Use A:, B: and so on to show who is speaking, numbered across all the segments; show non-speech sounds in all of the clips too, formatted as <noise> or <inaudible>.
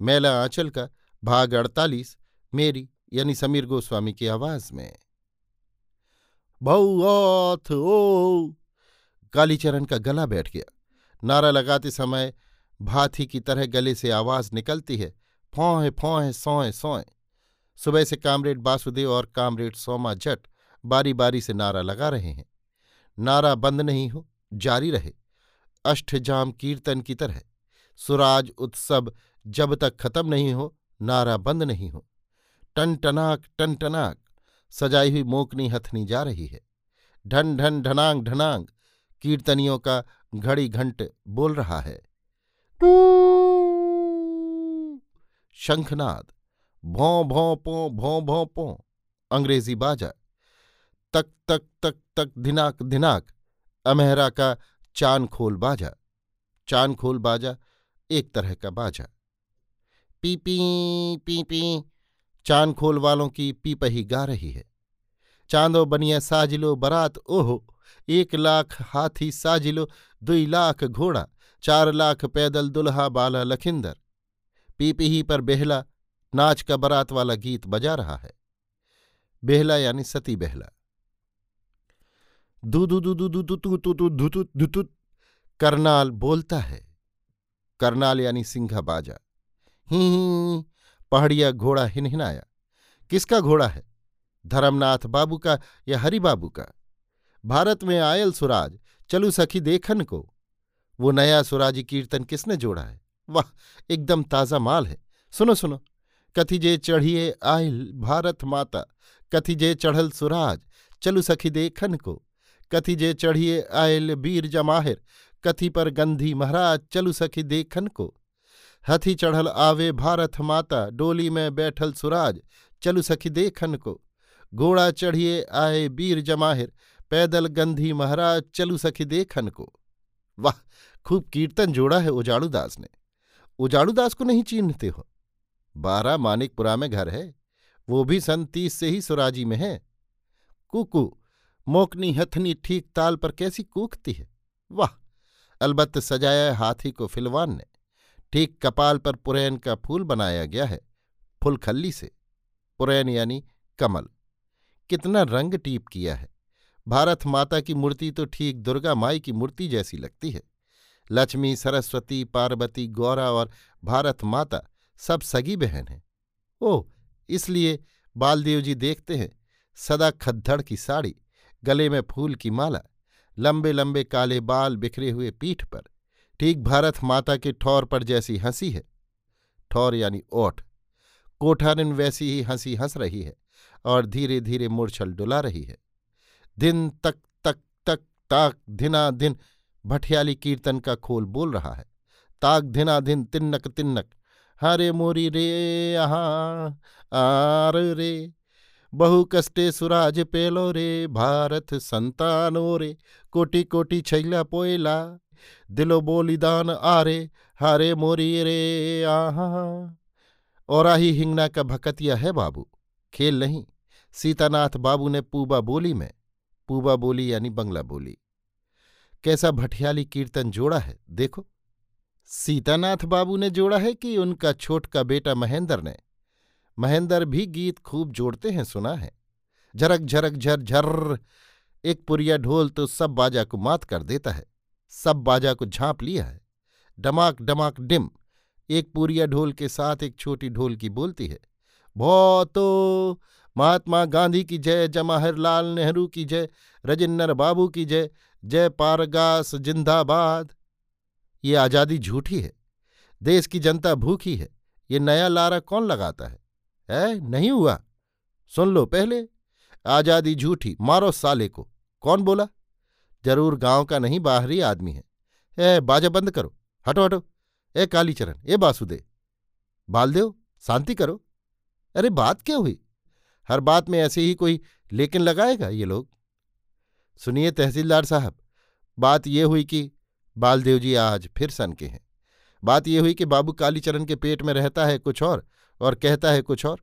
A: मेला आंचल का भाग अड़तालीस, मेरी यानी समीर गोस्वामी की आवाज़ में। बहुथ ओ। कालीचरण का गला बैठ गया। नारा लगाते समय भाथी की तरह गले से आवाज़ निकलती है, फौह फौह, सोए सोए। सुबह से कामरेड बासुदेव और कामरेड सोमा जट बारी बारी से नारा लगा रहे हैं। नारा बंद नहीं हो, जारी रहे। अष्टजाम कीर्तन की तरह। सुराज उत्सव जब तक खत्म नहीं हो, नारा बंद नहीं हो। टन टनाक टन टनाक सजाई हुई मोकनी हथनी जा रही है। ढन ढन, ढनांग ढनांग, कीर्तनियों का घड़ी घंट बोल रहा है। शंखनाद, भों भों, पो, भों भों, पो, अंग्रेज़ी बाजा। तक तक तक तक, धिनाक धिनाक, अमेहरा का चान खोल बाजा। चान खोल बाजा एक तरह का बाजा। पीपी पीपी चाँद खोल वालों की पीपही गा रही है। चांदो बनिया साजिलो बरात, ओहो, एक लाख हाथी साजिलो, दुई लाख घोड़ा, चार लाख पैदल दुल्हा बाला लखिंदर। पीपीही पर बेहला, नाच का बरात वाला गीत बजा रहा है। बेहला यानी सती बेहला। करनाल बोलता है। करनाल यानी सिंघा बाजा। ही पहाड़िया घोड़ा हिनहिनाया। किसका घोड़ा है? धर्मनाथ बाबू का या हरि बाबू का? भारत में आयल सुराज, चलू सखी देखन को। वो नया सुराजी कीर्तन किसने जोड़ा है? वाह, एकदम ताज़ा माल है। सुनो सुनो। कथी जे चढ़िए आयल भारत माता कथी जे चढ़ल सुराज, चलू सखी देखन को। कथी जे चढ़िए आयल वीर जमाहिर, कथी पर गंधी महाराज, चलू सखी देखन को। हथी चढ़ल आवे भारत माता, डोली में बैठल सुराज, चलु सखी देखन को। घोड़ा चढ़िए आए वीर जमाहिर, पैदल गंधी महाराज, चलु सखी देखन को। वाह, खूब कीर्तन जोड़ा है उजाड़ूदास ने। उजाड़ूदास को नहीं चीन्हते हो? बारह मानिकपुरा में घर है। वो भी सन तीस से ही सुराजी में है। कुकू, मोकनी हथनी ठीक ताल पर कैसी कूकती है? वाह, अलबत्त सजाया हाथी को फिलवान ने। ठीक कपाल पर पुरैन का फूल बनाया गया है, फुलखल्ली से। पुरैन यानी कमल। कितना रंग टीप किया है। भारत माता की मूर्ति तो ठीक दुर्गा माई की मूर्ति जैसी लगती है। लक्ष्मी, सरस्वती, पार्वती, गौरा और भारत माता सब सगी बहन हैं। ओह, इसलिए बालदेव जी देखते हैं, सदा खद्दड़ की साड़ी, गले में फूल की माला लंबे लंबे काले बाल बिखरे हुए पीठ पर। ठीक भारत माता के ठौर पर जैसी हँसी है। ठौर यानी ओठ। कोठारिन वैसी ही हँसी हंस रही है और धीरे धीरे मूर्छल डुला रही है। दिन तक तक तक, ताक धिना दिन भठियाली कीर्तन का खोल बोल रहा है। ताक धिना दिन तिन्नक तिन्नक। हरे मोरी रे यहाँ आर रे। बहु कष्टे सुराज पेलो रे, भारत संतानो रे। कोटि कोटि छैला पोयला दिलो बोलिदान आरे, हारे मोरी रे, आहा। और आही हिंगना का भकतिया है बाबू, खेल नहीं। सीतानाथ बाबू ने पूबा बोली में, पूबा बोली यानी बंगला बोली। कैसा भटियाली कीर्तन जोड़ा है, देखो। सीतानाथ बाबू ने जोड़ा है कि उनका छोट का बेटा महेंद्र ने। महेंद्र भी गीत खूब जोड़ते हैं, सुना है। झरक झरक, झर झर, एक पुरिया ढोल तो सब बाजा को मात कर देता है। सब बाजा को झांप लिया है। डमाक डमाक, डिम। एक पूरिया ढोल के साथ एक छोटी ढोल की बोलती है, भौतो, महात्मा गांधी की जय, जवाहरलाल नेहरू की जय, रजिन्नर बाबू की जय जय पारगास जिंदाबाद। ये आज़ादी झूठी है। देश की जनता भूखी है। ये नया लारा कौन लगाता है? है नहीं हुआ। सुन लो पहले। आज़ादी झूठी, मारो साले को। कौन बोला? ज़रूर गाँव का नहीं, बाहरी आदमी है। ए, बाजा बंद करो। हटो हटो। ए कालीचरण ए बासुदे बालदेव, शांति करो। अरे, बात क्या हुई? हर बात में ऐसे ही कोई लेकिन लगाएगा ये लोग? सुनिए तहसीलदार साहब, बात ये हुई कि बालदेव जी आज फिर सन के हैं। बात ये हुई कि बाबू कालीचरण के पेट में रहता है कुछ और और कहता है कुछ और।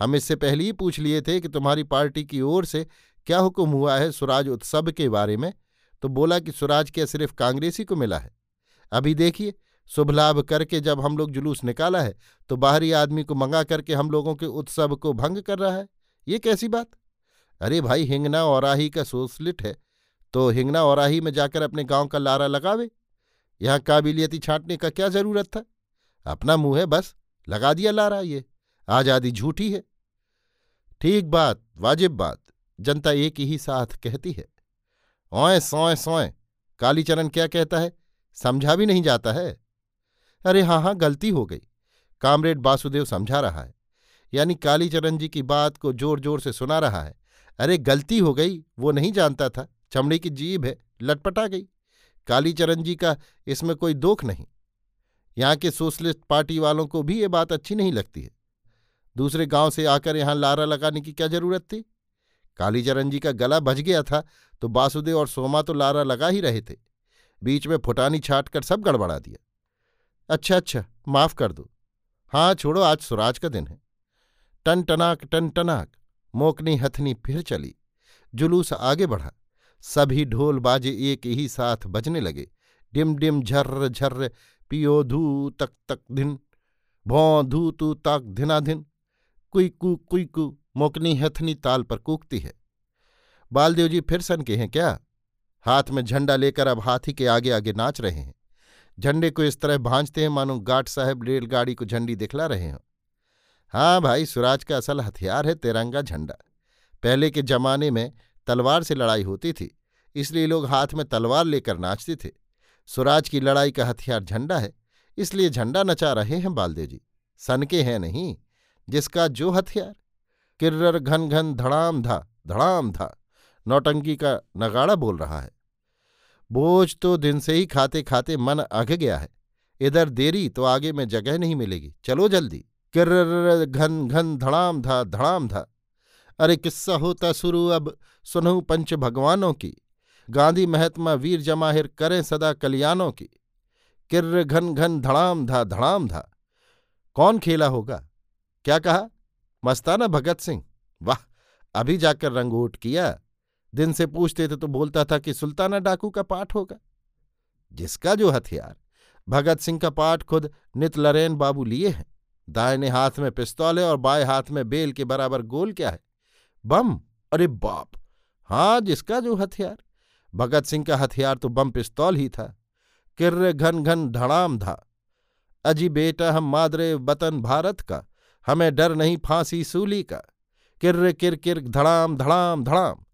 A: हम इससे पहले ही पूछ लिए थे कि तुम्हारी पार्टी की ओर से क्या हुक्म हुआ है सुराज उत्सव के बारे में? तो बोला कि स्वराज क्या सिर्फ़ कांग्रेसी को मिला है। अभी देखिए शुभ लाभ करके जब हम लोग जुलूस निकाला है तो बाहरी आदमी को मंगा करके हम लोगों के उत्सव को भंग कर रहा है। ये कैसी बात? अरे भाई, हिंगना औराही का सोसलिट है तो हिंगना औराही में जाकर अपने गाँव का लारा लगावे। यहाँ काबिलियती छांटने का क्या ज़रूरत था? अपना मुँह है बस, लगा दिया लारा ये, आज़ादी झूठी है। ठीक बात, वाजिब बात, जनता एक ही साथ कहती है। ओए सोए सोए, कालीचरण क्या कहता है? समझा भी नहीं जाता है। अरे हाँ हाँ गलती हो गई। कामरेड वासुदेव समझा रहा है। यानी कालीचरण जी की बात को ज़ोर ज़ोर से सुना रहा है। अरे गलती हो गई, वो नहीं जानता था। चमड़ी की जीभ है, लटपटा गई। कालीचरण जी का इसमें कोई दोख नहीं। यहाँ के सोशलिस्ट पार्टी वालों को भी ये बात अच्छी नहीं लगती है। दूसरे गाँव से आकर यहाँ लारा लगाने की क्या ज़रूरत थी? कालीचरण जी का गला बज गया था तो बासुदेव और सोमा तो लारा लगा ही रहे थे। बीच में फुटानी छाट कर सब गड़बड़ा दिया। अच्छा अच्छा माफ़ कर दो। हाँ छोड़ो, आज सुराज का दिन है। टन टनाक टन टनाक मोकनी हथनी फिर चली। जुलूस आगे बढ़ा। सभी ढोल बाजे एक ही साथ बजने लगे। डिम डिम, झर्र झर्र, पियो धू तक तक धिन भौं धू तू तक धिनाधिन कुई कु कुई कु मोकनी हथनी ताल पर कूकती है। बालदेव जी फिर सन के हैं क्या? हाथ में झंडा लेकर अब हाथी के आगे आगे नाच रहे हैं। झंडे को इस तरह भांजते हैं मानो गाट साहब रेलगाड़ी को झंडी दिखला रहे हों। हाँ भाई, सुराज का असल हथियार है तिरंगा झंडा। पहले के जमाने में तलवार से लड़ाई होती थी, इसलिए लोग हाथ में तलवार लेकर नाचते थे। स्वराज की लड़ाई का हथियार झंडा है, इसलिए झंडा नचा रहे हैं बालदेव जी। सनके हैं नहीं। जिसका जो हथियार। किर्रर घन घन धड़ाम धा धड़ाम धा। नौटंकी का नगाड़ा बोल रहा है। बोझ तो दिन से ही खाते खाते मन अघ गया है। इधर देरी तो आगे में जगह नहीं मिलेगी। चलो जल्दी। किर्र घन घन धड़ाम धा धड़ाम धा। अरे किस्सा होता शुरू अब। सुनहु पंच भगवानों की। गांधी महात्मा वीर जमाहिर करें सदा कल्याणों की। किर्र घन घन धड़ाम धा धड़ाम धा। कौन खेला होगा? क्या कहा? मस्ताना भगत सिंह। वाह, अभी जाकर रंगोट किया। दिन से पूछते थे तो बोलता था कि सुल्ताना डाकू का पाठ होगा। जिसका जो हथियार? भगत सिंह का पाठ खुद नित लरेन बाबू लिए हैं। दाहिने हाथ में पिस्तौल है और बाएँ हाथ में बेल के बराबर गोल क्या है? बम! अरे बाप! हाँ जिसका जो हथियार? भगत सिंह का हथियार तो बम पिस्तौल ही था। किर्र घन घन धड़ाम धा अजी बेटा हम मादरे वतन भारत का। हमें डर नहीं फांसी सूली का। किर्र किर किर धड़ाम धड़ाम धड़ाम।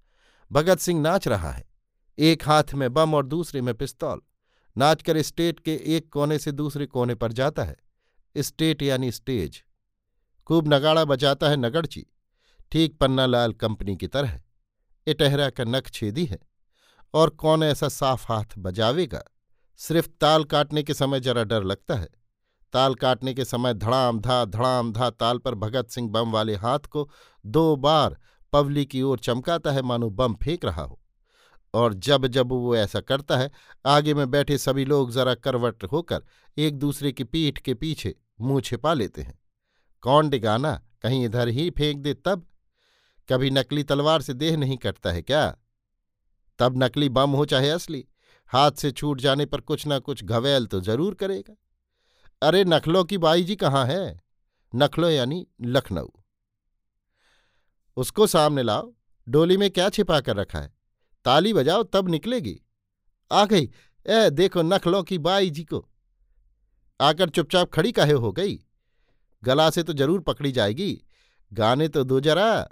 A: भगत सिंह नाच रहा है। एक हाथ में बम और दूसरे में पिस्तौल। नाचकर स्टेट के एक कोने से दूसरे कोने पर जाता है। स्टेट यानी स्टेज। खूब नगाड़ा बजाता है नगड़ची। ठीक पन्नालाल कंपनी की तरह। इटहरा का नख छेदी है। और कौन ऐसा साफ़ हाथ बजावेगा? सिर्फ़ ताल काटने के समय जरा डर लगता है। ताल काटने के समय धड़ाम धा धड़ाम धा ताल पर भगत सिंह बम वाले हाथ को दो बार पवली की ओर चमकाता है, मानो बम फेंक रहा हो। और जब जब वो ऐसा करता है, आगे में बैठे सभी लोग जरा करवट होकर एक दूसरे की पीठ के पीछे मुँह छिपा लेते हैं। कौन डिगाना, कहीं इधर ही फेंक दे तब? कभी नकली तलवार से देह नहीं कटता है क्या? तब नकली बम हो चाहे असली, हाथ से छूट जाने पर कुछ ना कुछ घवेल तो ज़रूर करेगा। अरे नखलों की बाई जी कहाँ है? नखलो यानी लखनऊ। उसको सामने लाओ, डोली में क्या छिपा कर रखा है? ताली बजाओ, तब निकलेगी। आ गई, ए देखो नखलों की बाई जी को। आकर चुपचाप खड़ी काहे हो गई? गला से तो ज़रूर पकड़ी जाएगी। गाने तो दो जरा।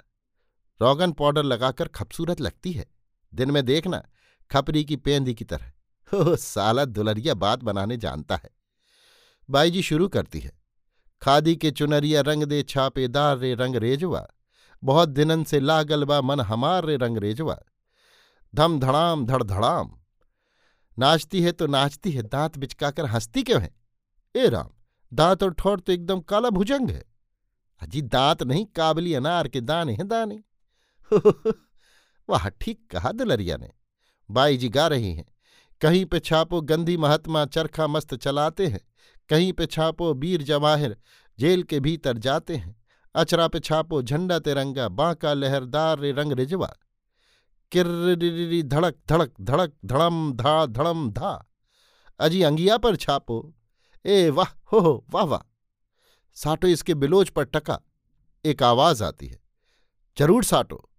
A: रोगन पाउडर लगाकर खूबसूरत लगती है। दिन में देखना, खपरी की पेंदी की तरह। <laughs> हो साला दुलरिया बात बनाने जानता है। बाई जी शुरू करती है। खादी के चुनरिया रंग दे छापेदार रे रंग रेजवा, बहुत दिनन से लागलबा मन हमार रे रंग रेजवा। धम धड़ाम, धड़ धड़ाम। नाचती है तो नाचती है, दांत बिचकाकर हंसती क्यों है? ए राम, दांत और ठोर तो एकदम काला भुजंग है। अजी दांत नहीं, काबली अनार के दाने हैं दाने। <laughs> वाह, ठीक कहा दुलरिया ने। बाई जी गा रही हैं, कहीं पे छापो गंदी महात्मा चरखा मस्त चलाते हैं। कहीं पे छापो बीर जवाहिर, जेल के भीतर जाते हैं। अचरा पे छापो झंडा तिरंगा, बांका लहरदार रे रंग रिजवा। किर्री धड़क धड़क धड़क, धड़म, धा धड़म, धा। अजी अंगिया पर छापो। ए वाह, हो हो, वाह वाह। साटो इसके बिलोज पर टका। एक आवाज़ आती है। ज़रूर साटो।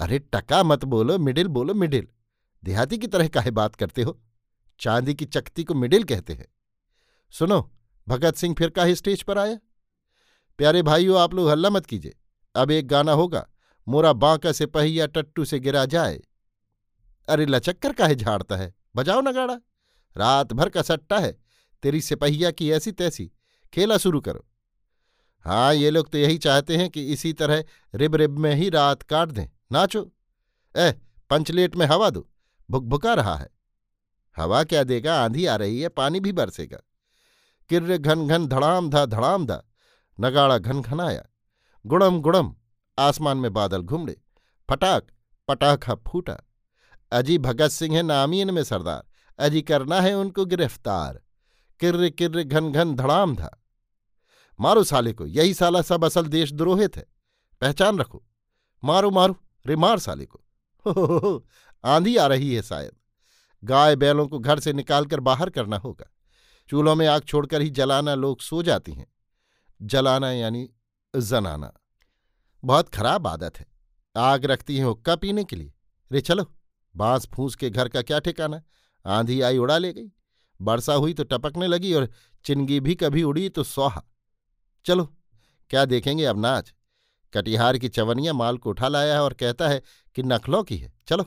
A: अरे टका मत बोलो, मिडिल बोलो, मिडिल। देहाती की तरह काहे बात करते हो? चांदी की चकती को मिडिल कहते हैं। सुनो, भगत सिंह फिर काहे स्टेज पर आया प्यारे भाइयों, आप लोग हल्ला मत कीजिए। अब एक गाना होगा, मोरा बांका से पहिया टट्टू से गिरा जाए। अरे लचक्कर काहे झाड़ता है। बजाओ नगाड़ा रात भर का सट्टा है, तेरी सिपहिया की ऐसी तैसी। खेला शुरू करो। हाँ ये लोग तो यही चाहते हैं कि इसी तरह रिब रिब में ही रात काट दें। नाचो। ए पंचलेट में हवा दो। भुकभुका रहा है। हवा क्या देगा? आंधी आ रही है, पानी भी बरसेगा। किर्र घन घन धड़ाम धा धड़ाम धा नगाड़ा घन घनाया गुड़म गुड़म आसमान में बादल घुमड़े फटाक पटाखा फूटा अजी भगत सिंह है नामीन में सरदार अजी करना है उनको गिरफ़्तार किर्र किर्र घन घन धड़ाम धा मारो साले को यही साला सब असल देशद्रोहित है पहचान रखो मारो मारो रे मार साले को हो, हो, हो आंधी आ रही है शायद गाय बैलों को घर से निकालकर बाहर करना होगा चूल्हों में आग छोड़कर ही जलाना लोग सो जाती हैं। जलाना यानी जनाना बहुत खराब आदत है। आग रखती हैं हुक्का पीने के लिए। रे चलो, बाँस फूस के घर का क्या ठिकाना? आंधी आई उड़ा ले गई। वर्षा हुई तो टपकने लगी और चिनगी भी कभी उड़ी तो सोहा। चलो, क्या देखेंगे अब नाच? कटिहार की चवनिया माल को उठा लाया है और कहता है कि नखलों की है। चलो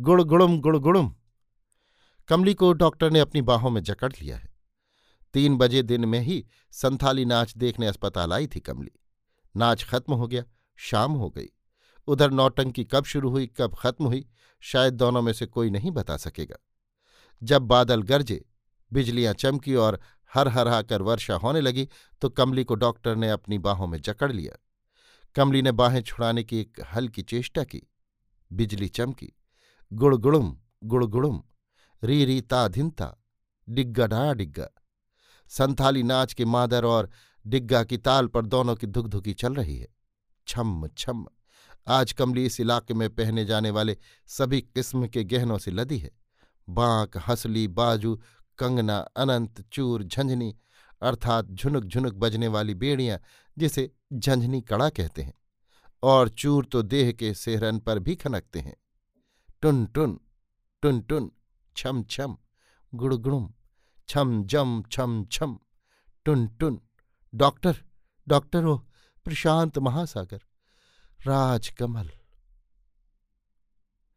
A: गुड़ गुड़ुम गुड़ गुड़ुम कमली को डॉक्टर ने अपनी बाहों में जकड़ लिया है। तीन बजे दिन में ही संथाली नाच देखने अस्पताल आई थी कमली। नाच खत्म हो गया, शाम हो गई। उधर नौटंकी कब शुरू हुई, कब खत्म हुई, शायद दोनों में से कोई नहीं बता सकेगा। जब बादल गरजे, बिजलियाँ चमकी और हर हराकर वर्षा होने लगी तो कमली को डॉक्टर ने अपनी बाहों में जकड़ लिया। कमली ने बाहें छुड़ाने की एक हल्की चेष्टा की। बिजली चमकी। गुड़गुड़ुम गुड़गुड़ुम। री री ता धिनता डिग्गा डा डिग्गा। संथाली नाच के मादर और डिग्गा की ताल पर दोनों की धुकधुकी चल रही है। छम छम, आज कमली इस इलाके में पहने जाने वाले सभी किस्म के गहनों से लदी है। बांक, हसली, बाजू, कंगना, अनंत, चूर, झंझनी, अर्थात झुनुक झुनुक बजने वाली बेड़ियाँ, जिसे झंझनी कड़ा कहते हैं, और चूर तो देह के सेहरन पर भी खनकते हैं। टुन टुन टुन टुन छम छम गुड़गुड़ुम छम जम छम छम, टुन टुन। डॉक्टर डॉक्टर हो प्रशांत महासागर, राजकमल।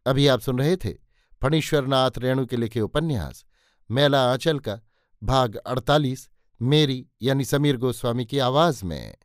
A: अभी आप सुन रहे थे फणीश्वरनाथ रेणु के लिखे उपन्यास, मेला आंचल का, भाग अड़तालीस, मेरी यानी समीर गोस्वामी की आवाज़ में।